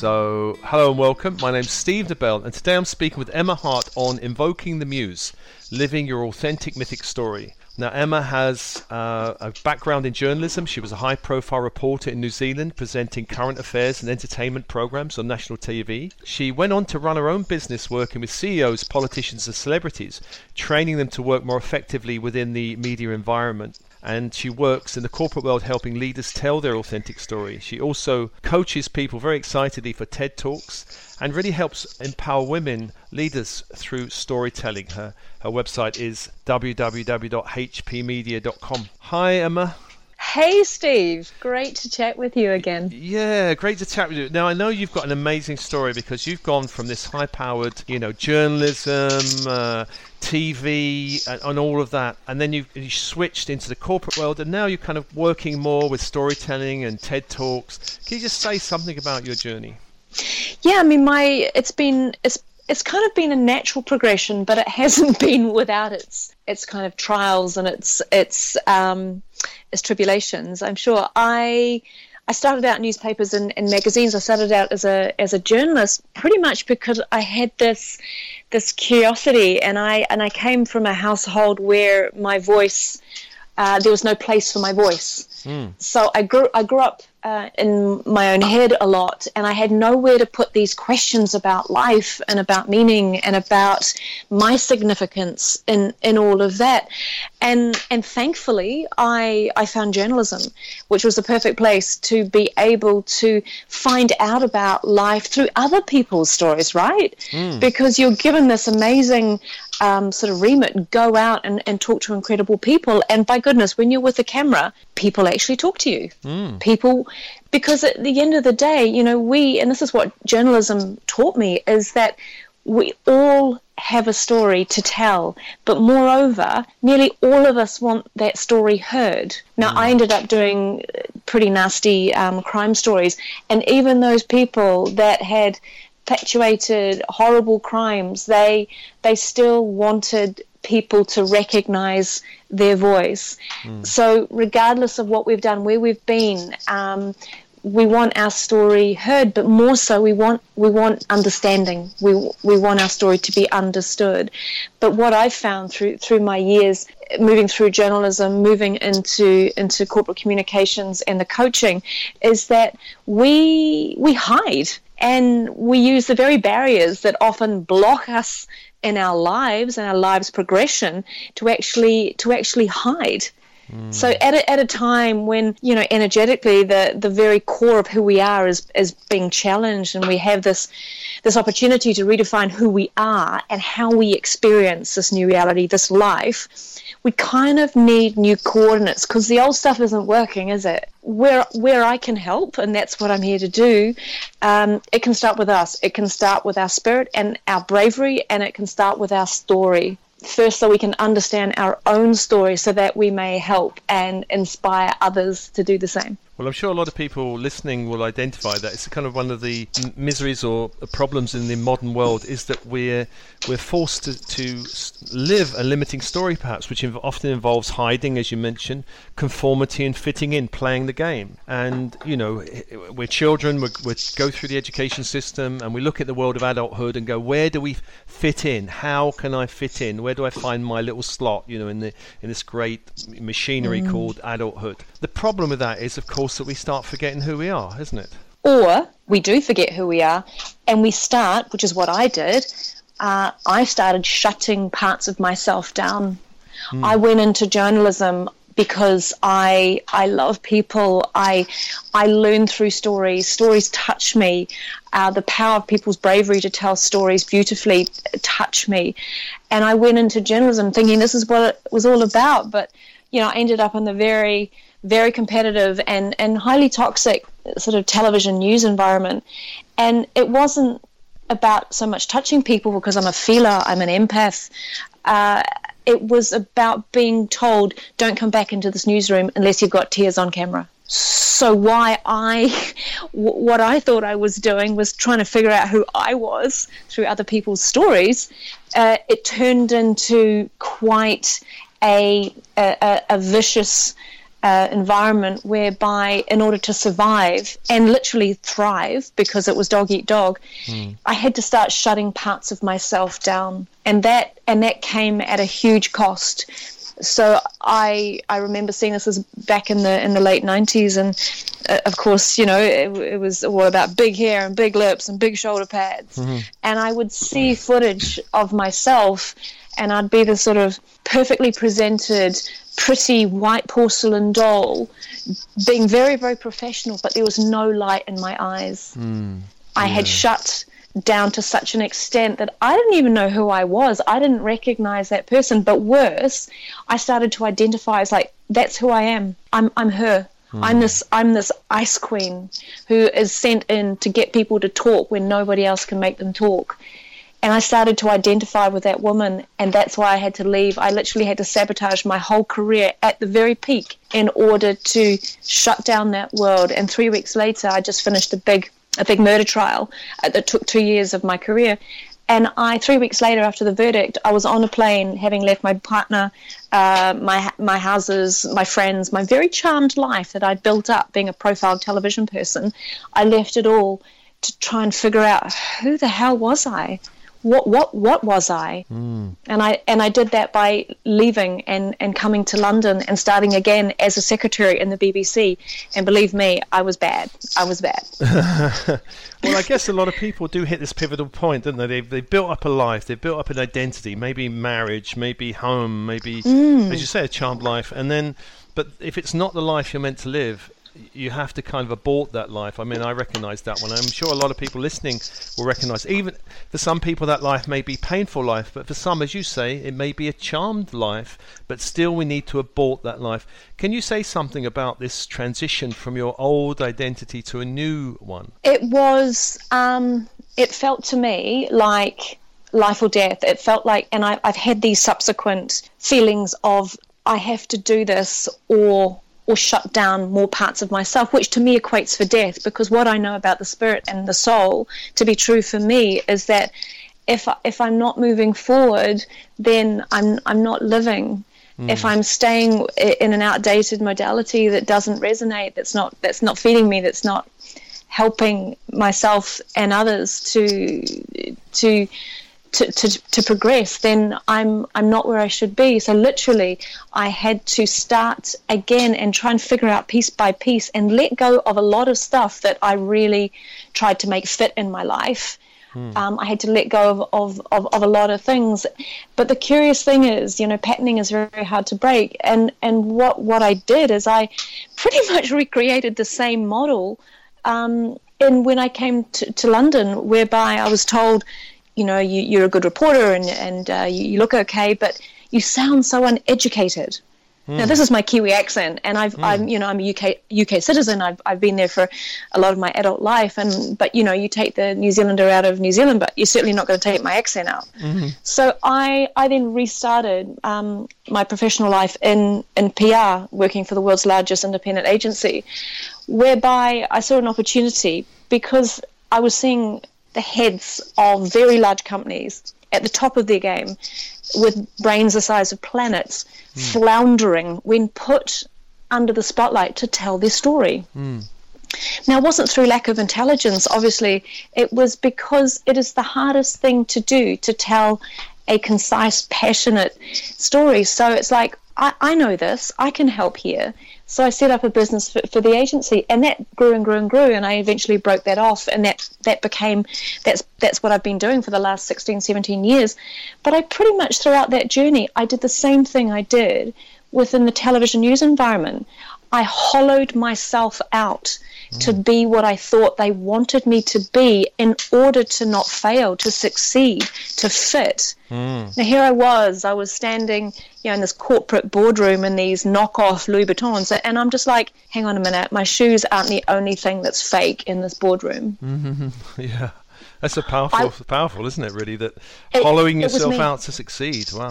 So, hello and welcome. My name's Steve Nobel, and today I'm speaking with Emma Hart on Invoking the Muse Living Your Authentic Mythic Story. Now, Emma has uh, a background in journalism. She was a high profile reporter in New Zealand presenting current affairs and entertainment programs on national TV. She went on to run her own business working with CEOs, politicians, and celebrities, training them to work more effectively within the media environment and she works in the corporate world helping leaders tell their authentic story. She also coaches people very excitedly for TED Talks and really helps empower women leaders through storytelling. Her her website is www.hpmedia.com. Hi Emma. Hey, Steve. Great to chat with you again. Yeah, great to chat with you. Now, I know you've got an amazing story because you've gone from this high powered, you know, journalism, uh, TV, and, and, all of that, and then you you switched into the corporate world, and now you're kind of working more with storytelling and TED Talks. Can you just say something about your journey? Yeah, I mean, my it's been it's it's kind of been a natural progression, but it hasn't been without its its kind of trials and its its um, its tribulations. I'm sure I I started out newspapers and, and, magazines. I started out as a as a journalist pretty much because I had this this curiosity, and I and I came from a household where my voice uh, there was no place for my voice. Mm. So I grew I grew up uh, in my own head a lot, and I had nowhere to put these questions about life and about meaning and about my significance in in all of that. And and thankfully, I I found journalism, which was the perfect place to be able to find out about life through other people's stories, right? Mm. Because you're given this amazing um, sort of remit, go out and, and talk to incredible people. And by goodness, when you're with a camera, people actually talk to you. Mm. People, because at the end of the day, you know, we, and this is what journalism taught me, is that we all have a story to tell, but moreover, nearly all of us want that story heard. Now, mm. I ended up doing pretty nasty um, crime stories, and even those people that had perpetuated horrible crimes, they they still wanted people to recognize their voice. Mm. So, regardless of what we've done, where we've been, um, we want our story heard, but more so, we want we want understanding. We we want our story to be understood. But what I've found through through my years moving through journalism, moving into into corporate communications and the coaching, is that we we hide and we use the very barriers that often block us in our lives and our lives progression to actually to actually hide so at a, at a time when you know energetically the the very core of who we are is is being challenged and we have this this opportunity to redefine who we are and how we experience this new reality this life we kind of need new coordinates because the old stuff isn't working, is it? Where where I can help, and that's what I'm here to do. Um, it can start with us. It can start with our spirit and our bravery, and it can start with our story first so we can understand our own story so that we may help and inspire others to do the same. Well, I'm sure a lot of people listening will identify that it's kind of one of the miseries or problems in the modern world is that we're we're forced to, to live a limiting story, perhaps, which often involves hiding, as you mentioned, conformity and fitting in, playing the game. And you know, we're children. we we go through the education system, and we look at the world of adulthood and go, where do we fit in? How can I fit in? Where do I find my little slot? You know, in the in this great machinery mm. called adulthood. The problem with that is, of course that we start forgetting who we are, isn't it? Or we do forget who we are, and we start, which is what I did. Uh, I started shutting parts of myself down. Mm. I went into journalism because I I love people. I I learn through stories. Stories touch me. Uh, the power of people's bravery to tell stories beautifully touch me. And I went into journalism thinking this is what it was all about. But you know, I ended up in the very very competitive and, and highly toxic sort of television news environment. And it wasn't about so much touching people because I'm a feeler, I'm an empath. Uh, it was about being told, don't come back into this newsroom unless you've got tears on camera. So why I, what I thought I was doing was trying to figure out who I was through other people's stories. Uh, it turned into quite a, a, a vicious uh, environment whereby, in order to survive and literally thrive, because it was dog eat dog, mm. I had to start shutting parts of myself down, and that and that came at a huge cost. So I I remember seeing this as back in the in the late '90s, and uh, of course, you know, it, it, was all about big hair and big lips and big shoulder pads, mm-hmm. and I would see footage of myself and I'd be the sort of perfectly presented, pretty white porcelain doll, being very, very professional, but there was no light in my eyes. Mm, I had shut down to such an extent that I didn't even know who I was. I didn't recognize that person. But worse, I started to identify as like, that's who I am. I'm, I'm her. Mm. I'm this I'm this ice queen who is sent in to get people to talk when nobody else can make them talk. And I started to identify with that woman, and that's why I had to leave. I literally had to sabotage my whole career at the very peak in order to shut down that world. And three weeks later, I just finished a big, a big murder trial that took two years of my career. And I, three weeks later, after the verdict, I was on a plane, having left my partner, uh, my my houses, my friends, my very charmed life that I'd built up, being a profile television person. I left it all to try and figure out who the hell was I what what what was I? Mm. And I and I did that by leaving and and coming to London and starting again as a secretary in the BBC. And believe me, I was bad. I was bad. well, I guess a lot of people do hit this pivotal point, don't they? They've they've built up a life, they've built up an identity, maybe marriage, maybe home, maybe mm. as you say, a charmed life, and then. But if it's not the life you're meant to live, you have to kind of abort that life. I mean, I recognise that one. I'm sure a lot of people listening will recognise. Even for some people, that life may be painful life, but for some, as you say, it may be a charmed life. But still, we need to abort that life. Can you say something about this transition from your old identity to a new one? It was. Um, it felt to me like life or death. It felt like, and I, I've had these subsequent feelings of I have to do this or or shut down more parts of myself, which to me equates for death. Because what I know about the spirit and the soul to be true for me is that if if I'm not moving forward, then I'm I'm not living. Mm. If I'm staying in an outdated modality that doesn't resonate, that's not that's not feeding me, that's not helping myself and others to to to, to, to progress, then I'm I'm not where I should be. So literally, I had to start again and try and figure out piece by piece and let go of a lot of stuff that I really tried to make fit in my life. Hmm. Um, I had to let go of, of, of, of, a lot of things. But the curious thing is, you know, patterning is very, very hard to break. And, and what, what I did is I pretty much recreated the same model um, in when I came to, to London, whereby I was told, you know, you, are a good reporter and, and uh, you, you, look okay, but you sound so uneducated. Mm. Now, this is my Kiwi accent, and I've, mm. I'm, you know, I'm a UK UK citizen. I've, I've been there for a lot of my adult life, and but you know, you take the New Zealander out of New Zealand, but you're certainly not going to take my accent out. Mm-hmm. So I, I then restarted um, my professional life in in PR, working for the world's largest independent agency, whereby I saw an opportunity because I was seeing the heads of very large companies at the top of their game with brains the size of planets mm. floundering when put under the spotlight to tell their story. Mm. Now, it wasn't through lack of intelligence, obviously, it was because it is the hardest thing to do to tell a concise, passionate story. So it's like, I, I know this, I can help here. So I set up a business for, for, the agency, and that grew and grew and grew, and I eventually broke that off, and that that became that's that's what I've been doing for the last 16, 17 years. But I pretty much throughout that journey, I did the same thing I did within the television news environment. I hollowed myself out mm. to be what I thought they wanted me to be in order to not fail, to succeed, to fit. Mm. Now here I was, I was standing, you know, in this corporate boardroom in these knockoff Louis Vuittons, and I'm just like, hang on a minute, my shoes aren't the only thing that's fake in this boardroom. Mm-hmm. Yeah. That's a powerful, I, powerful, isn't it? Really, that it, hollowing yourself out to succeed. Wow.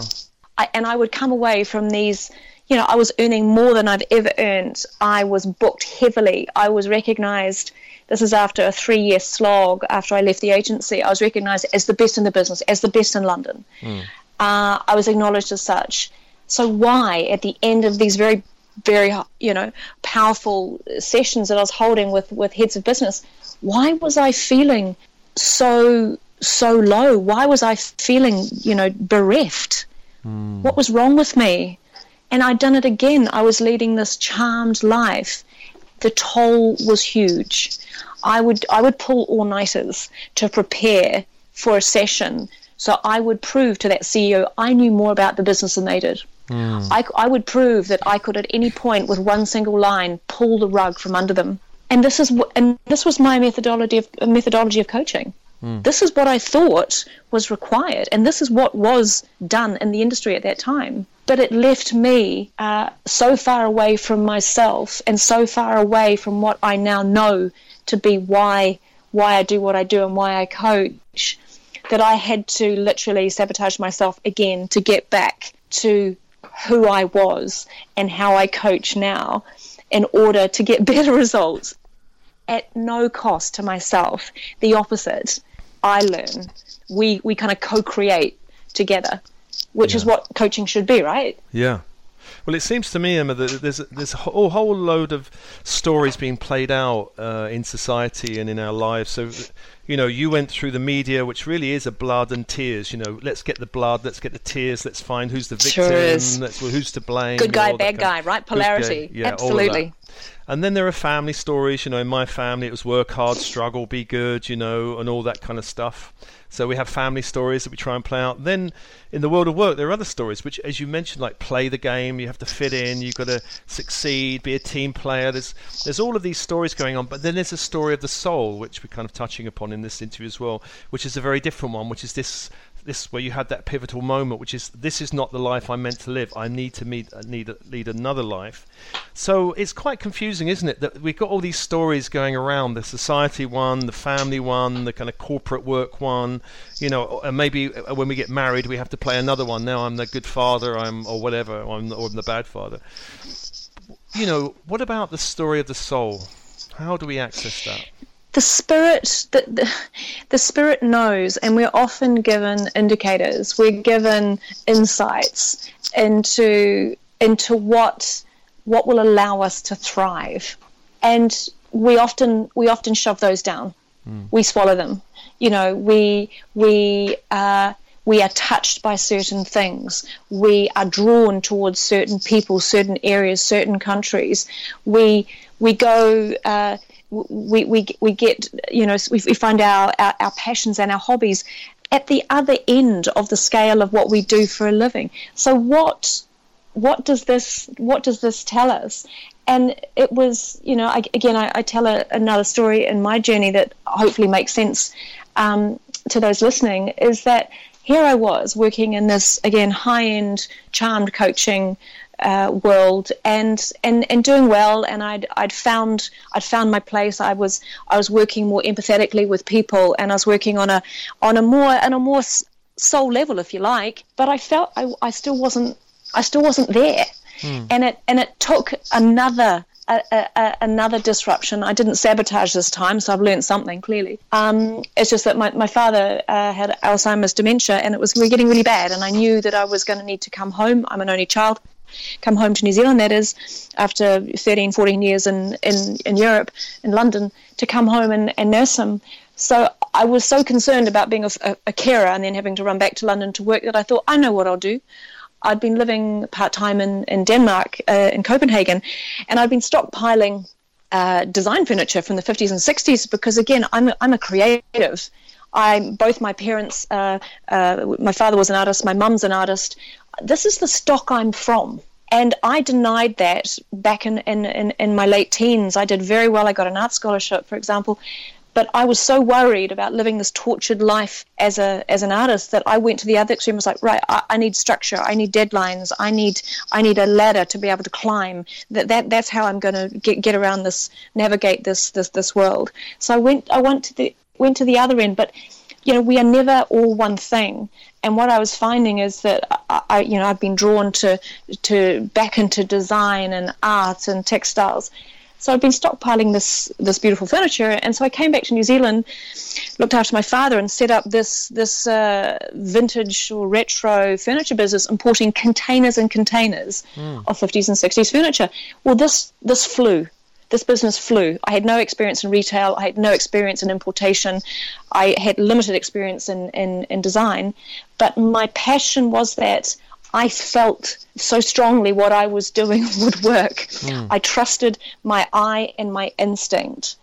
I, and I would come away from these you know, I was earning more than I've ever earned. I was booked heavily. I was recognized. This is after a three year slog after I left the agency. I was recognized as the best in the business, as the best in London. Mm. Uh, I was acknowledged as such. So, why, at the end of these very very you know powerful sessions that I was holding with with heads of business. Why was I feeling so so low? Why was I feeling you know bereft? Mm. What was wrong with me? And I'd done it again. I was leading this charmed life. The toll was huge. I would I would pull all nighters to prepare for a session. So I would prove to that CEO I knew more about the business than they did. Mm. I, I would prove that I could at any point with one single line pull the rug from under them. And this is and this was my methodology of methodology of coaching. Mm. This is what I thought was required, and this is what was done in the industry at that time. But it left me uh, so far away from myself and so far away from what I now know to be why why I do what I do and why I coach that I had to literally sabotage myself again to get back to who I was and how I coach now in order to get better results at no cost to myself. The opposite. I learn. We we kind of co-create together, which yeah. is what coaching should be, right? Yeah. Well, it seems to me, Emma, that there's there's a whole, whole load of stories being played out uh, in society and in our lives. So, you know, you went through the media, which really is a blood and tears. You know, let's get the blood, let's get the tears, let's find who's the victim, sure let's well, who's to blame. Good guy, bad guy, right? Polarity. Yeah, absolutely. And then there are family stories. You know, in my family, it was work hard, struggle, be good. You know, and all that kind of stuff. So we have family stories that we try and play out. Then in the world of work, there are other stories which, as you mentioned, like play the game. You have to fit in. You've got to succeed. Be a team player. There's there's all of these stories going on. But then there's a story of the soul, which we're kind of touching upon in this interview as well, which is a very different one, which is this this where you had that pivotal moment, which is this is not the life I'm meant to live. I need to meet, need lead another life. So it's quite confusing, isn't it? That we've got all these stories going around: the society one, the family one, the kind of corporate work one. You know, and maybe uh, when we get married, we have to play another one. Now I'm the good father, I'm or whatever, or I'm, or I'm the bad father. You know, what about the story of the soul? How do we access that? The spirit the, the, the, spirit knows and we're often given indicators we're given insights into into what what will allow us to thrive and we often we often shove those down mm. we swallow them you know we we uh, we are touched by certain things. We are drawn towards certain people, certain areas, certain countries. We we go uh, we, we, we get, you know, we, we find our, our, our passions and our hobbies at the other end of the scale of what we do for a living. So what what does this what does this tell us? And it was, you know, I, again, I, I tell a, another story in my journey that hopefully makes sense um, to those listening. Is that here I was working in this again high end charmed coaching uh, world and, and and doing well and I'd I'd found I'd found my place I was I was working more empathetically with people and I was working on a on a more on a more soul level if you like but I felt I, I still wasn't I still wasn't there hmm. and it and it took another a, a, another disruption. I didn't sabotage this time, so I've learned something clearly. Um, it's just that my, my father uh, had Alzheimer's dementia and it was getting really bad, and I knew that I was going to need to come home. I'm an only child come home to New Zealand, that is, after 13, 14 years in, in, in Europe, in London, to come home and, and nurse him. So I was so concerned about being a, a, a carer and then having to run back to London to work that I thought, I know what I'll do. I'd been living part time in, in Denmark, uh, in Copenhagen, and I'd been stockpiling uh, design furniture from the 50s and 60s because, again, I'm a, I'm a creative. I both my parents, uh, uh, my father was an artist, my mum's an artist this is the stock I'm from. And I denied that back in, in, in, in, my late teens. I did very well. I got an art scholarship, for example. But I was so worried about living this tortured life as a as an artist that I went to the other extreme. I was like, right, I, I need structure, I need deadlines, I need I need a ladder to be able to climb. That, that that's how I'm going to get get around this, navigate this this this world. So I went I went to the went to the other end, but you know, we are never all one thing. And what I was finding is that I, you know, I've been drawn to to back into design and art and textiles So I've been stockpiling this this beautiful furniture, and so I came back to New Zealand, looked after my father, and set up this this uh, vintage or retro furniture business, importing containers and containers mm. of 50s and 60s furniture. Well, this this flew this business flew. I had no experience in retail. I had no experience in importation. I had limited experience in, in, in design. But my passion was that I felt so strongly what I was doing would work. Mm. I trusted my eye and my instinct,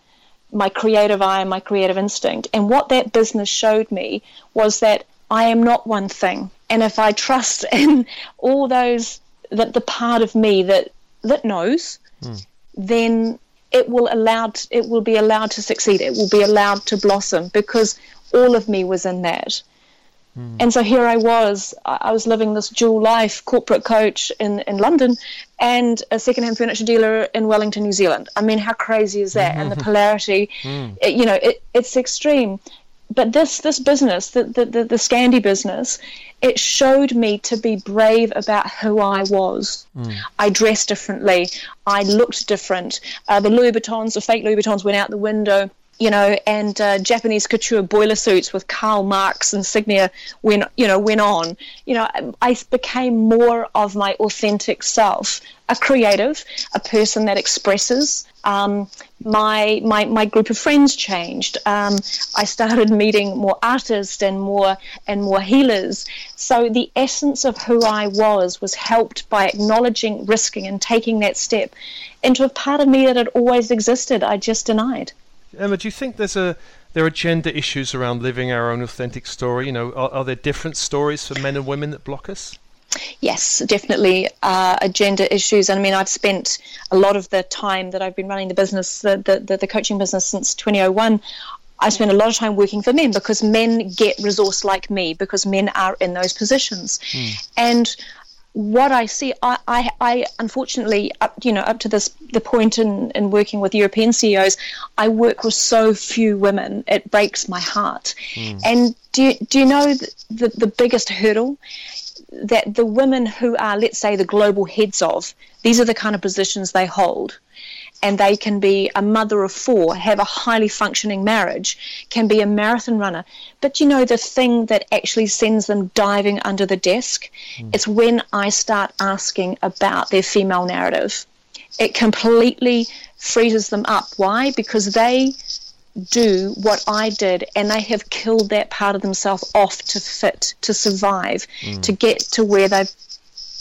my creative eye and my creative instinct. And what that business showed me was that I am not one thing. And if I trust in all those that the part of me that that knows, mm then it will allowed it will be allowed to succeed. It will be allowed to blossom because all of me was in that. Mm. And so here I was. I was living this dual life, corporate coach in, in London, and a secondhand furniture dealer in Wellington, New Zealand. I mean, how crazy is that? and the polarity, mm. it, you know, it, it's extreme but this this business, the, the, the, the Scandi business, it showed me to be brave about who I was. Mm. I dressed differently. I looked different. Uh, the Louis Vuittons, the fake Louis Vuittons, went out the window. You know, and uh, Japanese couture boiler suits with Karl Marx insignia went, you know, went on. You know, I became more of my authentic self, a creative, a person that expresses, um, my, my my group of friends changed. Um, I started meeting more artists and more and more healers. So the essence of who I was was helped by acknowledging, risking, and taking that step into a part of me that had always existed. I just denied. Emma, do you think there's a there are gender issues around living our own authentic story? You know, are, are there different stories for men and women that block us? Yes, definitely uh, agenda issues. And I mean, I've spent a lot of the time that I've been running the business, the, the, the coaching business since 2001. I spent a lot of time working for men because men get resource like me because men are in those positions. Mm. And what I see, I, I, I, unfortunately, up, you know, up to this the point in, in working with European CEOs, I work with so few women. It breaks my heart. Mm. And do you, do you know the, the, the biggest hurdle that the women who are, let's say, the global heads of, these are the kind of positions they hold. And they can be a mother of four, have a highly functioning marriage, can be a marathon runner. But you know, the thing that actually sends them diving under the desk mm. is when I start asking about their female narrative. It completely freezes them up. Why? Because they do what I did, and they have killed that part of themselves off to fit, to survive, mm. to get to where they've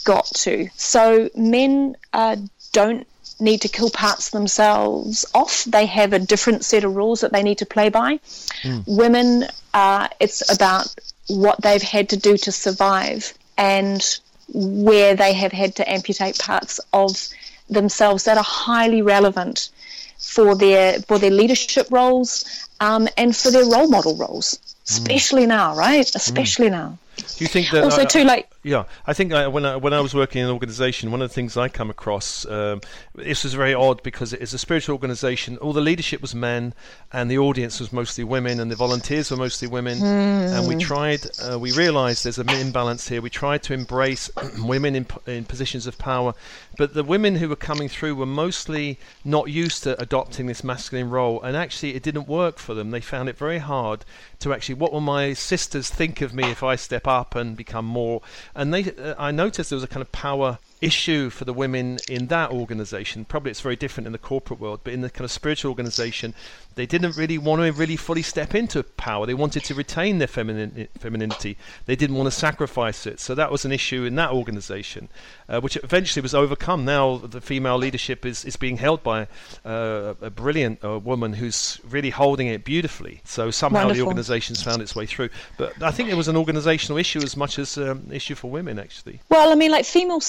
got to. So men uh, don't need to kill parts of themselves off. They have a different set of rules that they need to play by. Mm. Women, uh, it's about what they've had to do to survive and where they have had to amputate parts of themselves that are highly relevant for their for their leadership roles um, and for their role model roles, especially mm. now, right? Especially mm. now. Do you think that also too like yeah, I think I, when I, when I was working in an organisation, one of the things I come across um, this was very odd because it is a spiritual organisation. All the leadership was men, and the audience was mostly women, and the volunteers were mostly women. Mm. And we tried, uh, we realised there's an imbalance here. We tried to embrace women in, in positions of power, but the women who were coming through were mostly not used to adopting this masculine role, and actually it didn't work for them. They found it very hard to actually, what will my sisters think of me if I step up and become more? And they, uh, I noticed there was a kind of power issue for the women in that organization. Probably it's very different in the corporate world, but in the kind of spiritual organization, they didn't really want to really fully step into power. They wanted to retain their feminin- femininity. They didn't want to sacrifice it. So that was an issue in that organization, uh, which eventually was overcome. Now the female leadership is, is being held by uh, a brilliant uh, woman who's really holding it beautifully. So somehow Wonderful. the organization's found its way through. But I think it was an organizational issue as much as an um, issue for women, actually. Well, I mean, like female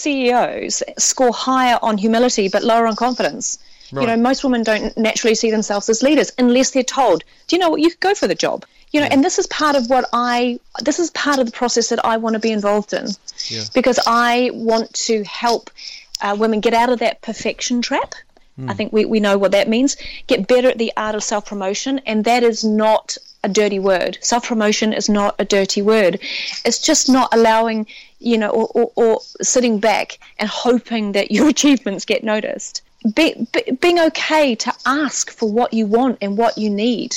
Score higher on humility but lower on confidence. Right. You know, most women don't naturally see themselves as leaders unless they're told, "Do you know what? You could go for the job." You know, yeah. and this is part of what I. This is part of the process that I want to be involved in, yeah. because I want to help uh, women get out of that perfection trap. Mm. I think we, we know what that means. Get better at the art of self promotion, and that is not a dirty word. Self promotion is not a dirty word. It's just not allowing, you know, or, or, or, sitting back and hoping that your achievements get noticed be, be, being okay to ask for what you want and what you need.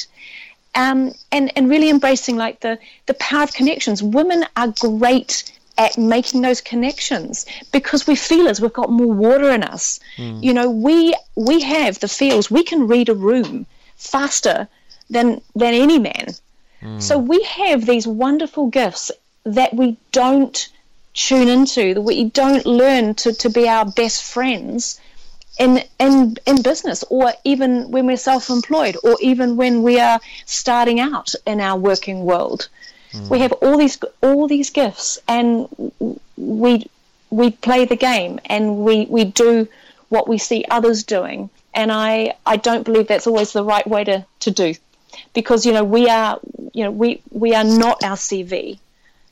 Um, and, and really embracing like the, the power of connections. Women are great at making those connections because we feel as we've got more water in us. Mm. You know, we we have the feels. We can read a room faster than than any man. Mm. So we have these wonderful gifts that we don't tune into, that we don't learn to, to be our best friends in in in business or even when we're self-employed or even when we are starting out in our working world. Mm. We have all these all these gifts and we we play the game and we, we do what we see others doing. And I, I don't believe that's always the right way to, to do because you know we are you know we we are not our CV.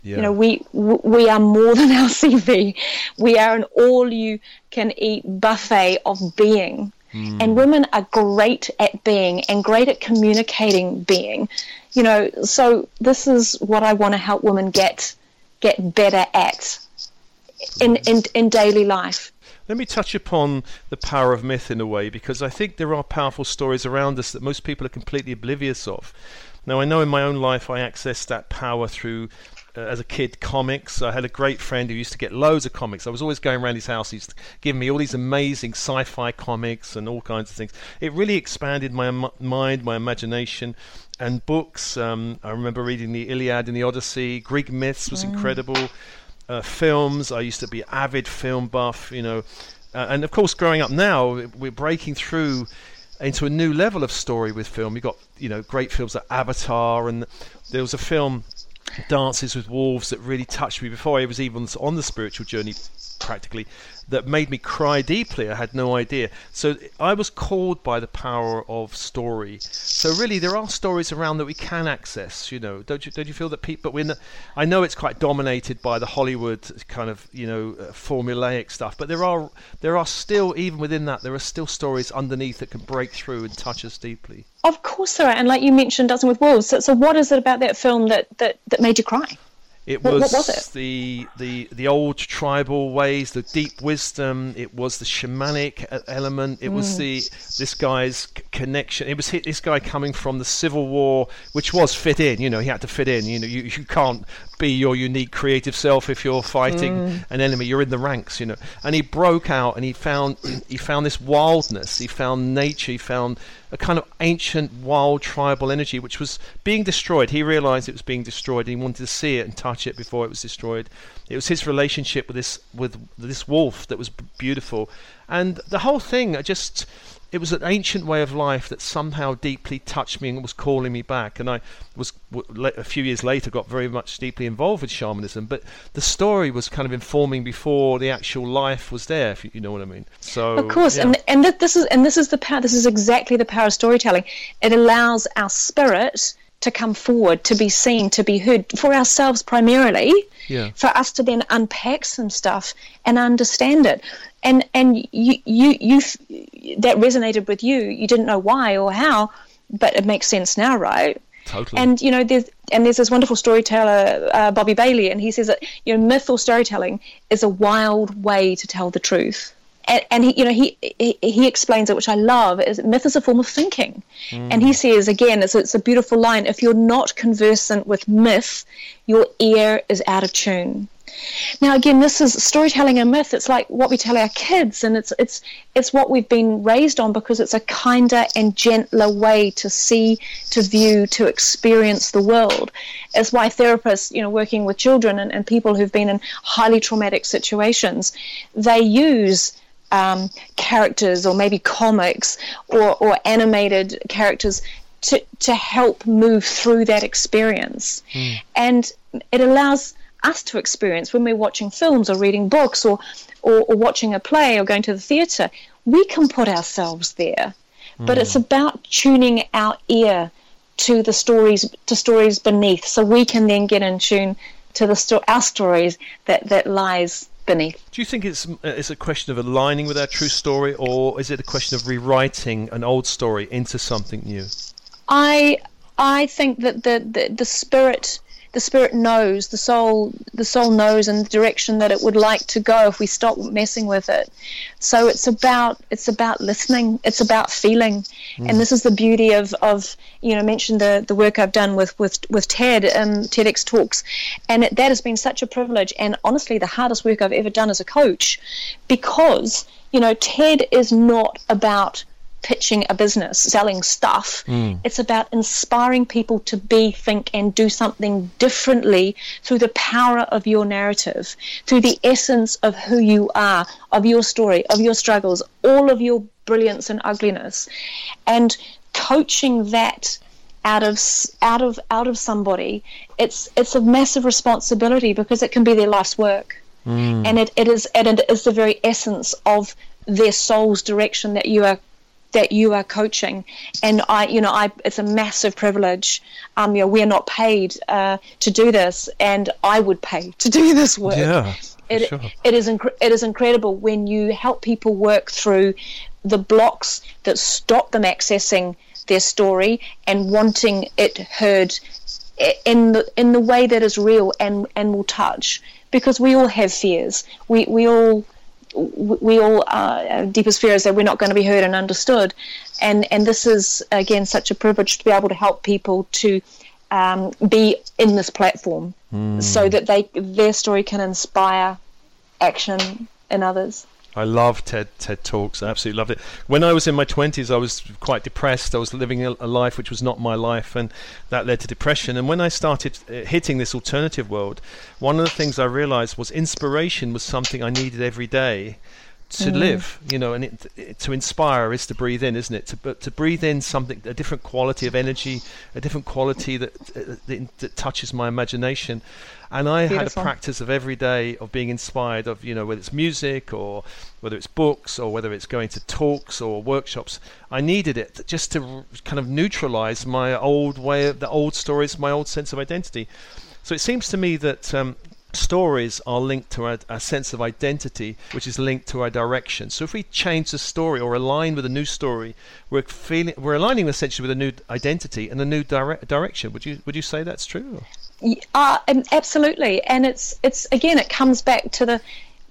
Yeah. You know we we are more than our CV. We are an all you can eat buffet of being. Mm. And women are great at being and great at communicating being. You know, so this is what I want to help women get get better at in, in, in daily life. Let me touch upon the power of myth in a way because I think there are powerful stories around us that most people are completely oblivious of. Now, I know in my own life I access that power through uh, as a kid comics. I had a great friend who used to get loads of comics. I was always going around his house. He used to give me all these amazing sci-fi comics and all kinds of things. It really expanded my m- mind, my imagination, and books. Um, I remember reading the Iliad and the Odyssey. Greek myths was mm. incredible uh, films. I used to be avid film buff, you know, uh, and of course, growing up now, we're breaking through into a new level of story with film. You've got you know great films like Avatar, and there was a film Dances with Wolves that really touched me before I was even on the spiritual journey practically that made me cry deeply. I had no idea. So I was called by the power of story. So really, there are stories around that we can access. You know, don't you don't you feel that people? But when I know it's quite dominated by the Hollywood kind of you know uh, formulaic stuff, but there are there are still even within that there are still stories underneath that can break through and touch us deeply. Of course there are, and like you mentioned, Dancing with Wolves. So, so what is it about that film that that that made you cry? It was, what, was it? the the the old tribal ways, the deep wisdom. It was the shamanic element. It mm. was the this guy's connection. It was this guy coming from the Civil War, which was fit in. You know, he had to fit in. You know, you, you can't be your unique creative self if you're fighting mm. an enemy. You're in the ranks. You know, and he broke out and he found he found this wildness. He found nature. He found a kind of ancient wild tribal energy which was being destroyed. He realized it was being destroyed and he wanted to see it and touch it before it was destroyed. It was his relationship with this with this wolf that was beautiful. And the whole thing I just it was an ancient way of life that somehow deeply touched me and was calling me back. And I was a few years later got very much deeply involved with shamanism. But the story was kind of informing before the actual life was there. If you know what I mean. So of course, yeah. and and this is and this is the power. This is exactly the power of storytelling. It allows our spirit to come forward, to be seen, to be heard for ourselves primarily. Yeah. For us to then unpack some stuff and understand it and and you you you that resonated with you. You didn't know why or how, but it makes sense now, right? Totally. And you know, there's and there's this wonderful storyteller, uh, Bobby Bailey, and he says that you know, myth or storytelling is a wild way to tell the truth. And, and he, you know, he, he he explains it, which I love. Is myth is a form of thinking, mm. and he says again, it's it's a beautiful line. If you're not conversant with myth, your ear is out of tune. Now, again, this is storytelling and myth. It's like what we tell our kids, and it's it's it's what we've been raised on because it's a kinder and gentler way to see, to view, to experience the world. It's why therapists, you know, working with children and, and people who've been in highly traumatic situations, they use um, characters or maybe comics or, or animated characters to, to help move through that experience. Mm. And it allows us to experience when we're watching films or reading books or, or, or watching a play or going to the theatre. We can put ourselves there, mm. but it's hmm. about tuning our ear to the stories to stories beneath, so we can then get in tune to the sto- our stories that that lies beneath. Do you think it's uh, it's a question of aligning with our true story, or is it a question of rewriting an old story into something new? I I think that the the, the spirit the spirit knows, the soul, the soul knows in the direction that it would like to go if we stop messing with it. So it's about it's about listening. It's about feeling, mm. and this is the beauty of of you know mentioned the the work I've done with with with TED um, TEDx talks, and it, that has been such a privilege and honestly the hardest work I've ever done as a coach, because you know TED is not about pitching a business, selling stuff. Mm. It's about inspiring people to be, think, and do something differently through the power of your narrative, through the essence of who you are, of your story, of your struggles, all of your brilliance and ugliness. And coaching that out of out of out of somebody it's it's a massive responsibility because it can be their life's work mm. and it, it is and it is the very essence of their soul's direction that you are that you are coaching. And i you know i it's a massive privilege. Um you know we're not paid uh, to do this and i would pay to do this work. Yeah it, sure. it is inc- it is incredible when you help people work through the blocks that stop them accessing their story and wanting it heard in the in the way that is real and and will touch. Because we all have fears. We we all we all uh, deepest fear is that we're not going to be heard and understood, and and this is again such a privilege to be able to help people to um, be in this platform, mm. so that they their story can inspire action in others. I love TED TED talks. I absolutely loved it. When I was in my twenties, I was quite depressed. I was living a, a, life which was not my life, and that led to depression. And when I started uh, hitting this alternative world, one of the things I realized was inspiration was something I needed every day to mm. live, you know, and it, it, to inspire is to breathe in, isn't it? To but to breathe in something, a different quality of energy, a different quality that uh, that, that touches my imagination. And I Beautiful. had a practice of every day of being inspired of, you know, whether it's music or whether it's books or whether it's going to talks or workshops. I needed it just to kind of neutralize my old way of the old stories, my old sense of identity. So it seems to me that um, stories are linked to a, a, sense of identity, which is linked to our direction. So if we change the story or align with a new story, we're feeling we're aligning essentially with a new identity and a new dire- direction. Would you would you say that's true? Uh, absolutely, and it's it's again it comes back to the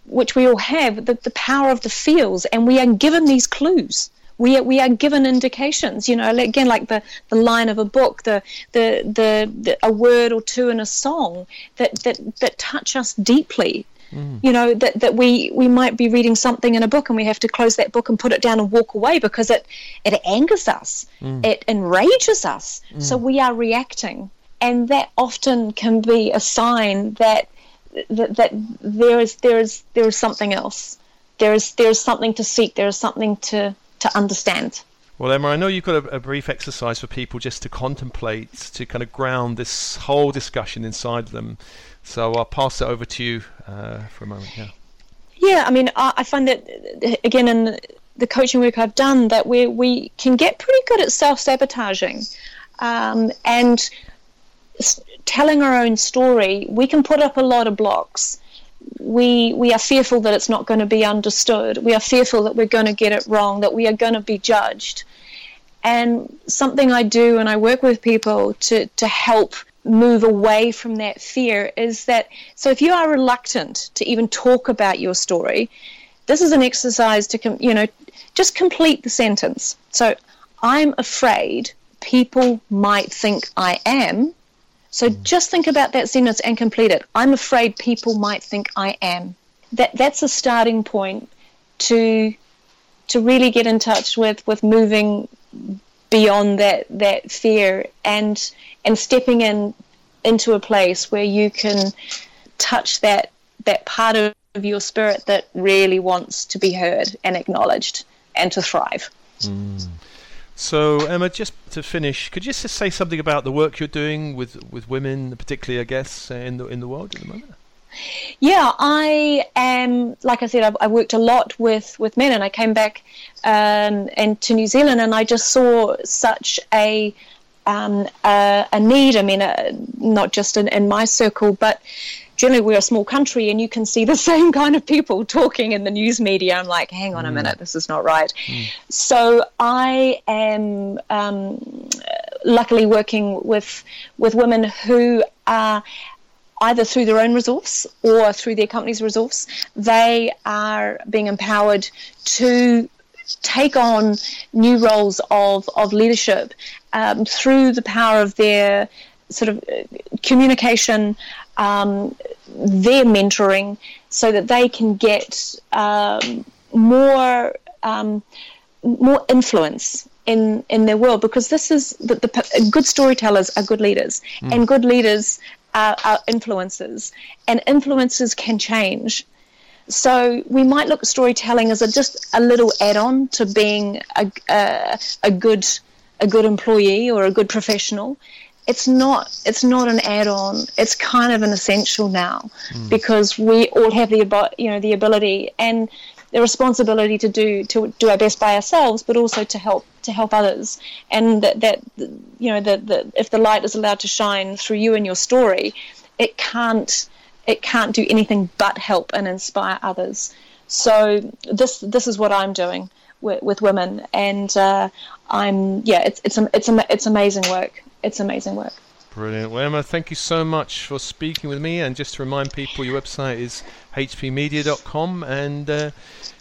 which we all have the, the power of the feels, and we are given these clues we are, we are given indications you know again like the, the line of a book the, the, the the a word or two in a song that that that touch us deeply mm. you know that that we we might be reading something in a book and we have to close that book and put it down and walk away because it it angers us mm. it enrages us mm. so we are reacting and that often can be a sign that that, that there is there is there is something else there is there is something to seek there is something to to understand. Well, Emma, I know you've got a, a, brief exercise for people just to contemplate, to kind of ground this whole discussion inside them. So I'll pass it over to you uh, for a moment. Yeah. Yeah, I mean, I, I find that again in the coaching work I've done that we we can get pretty good at self sabotaging, um, and telling our own story. We can put up a lot of blocks we we are fearful that it's not going to be understood. We are fearful that we're going to get it wrong, that we are going to be judged. And something I do and I work with people to to help move away from that fear is that so if you are reluctant to even talk about your story, this is an exercise to you know just complete the sentence. So I'm afraid people might think I am so just think about that sentence and complete it. I'm afraid people might think I am. That that's a starting point to to really get in touch with with moving beyond that that fear and and stepping in into a place where you can touch that that part of your spirit that really wants to be heard and acknowledged and to thrive. Mm. So Emma, just to finish, could you just say something about the work you're doing with with women, particularly, I guess, in the in the world at the moment? Yeah, I am. Like I said, I've, I worked a lot with with men, and I came back um, into New Zealand, and I just saw such a um, a, a, need. I mean, uh, not just in, in my circle, but generally we're a small country and you can see the same kind of people talking in the news media. I'm like, hang on mm. a minute, this is not right. Mm. So I am um, luckily working with with women who are either through their own resource or through their company's resource, they are being empowered to take on new roles of, of leadership um, through the power of their sort of uh, communication, um, their mentoring, so that they can get um, more um, more influence in in their world. Because this is the, the good storytellers are good leaders, mm. and good leaders are, are influencers, and influencers can change. So we might look at storytelling as a, just a little add-on to being a, a, a good a good employee or a good professional. It's not. It's not an add-on. It's kind of an essential now mm. because we all have the you know the ability and the responsibility to do to do our best by ourselves, but also to help to help others. And that, that you know that the, if the light is allowed to shine through you and your story, it can't it can't do anything but help and inspire others. So this this is what I'm doing with, with women, and uh, I'm yeah, it's it's it's it's amazing work. It's amazing work. Brilliant. Well, Emma, thank you so much for speaking with me. And just to remind people, your website is hpmedia.com. And uh,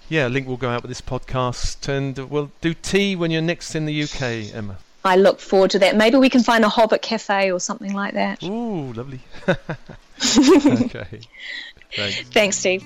yeah, a link will go out with this podcast. And we'll do tea when you're next in the UK, Emma. I look forward to that. Maybe we can find a Hobbit cafe or something like that. Ooh, lovely. okay. Thanks. Thanks, Steve.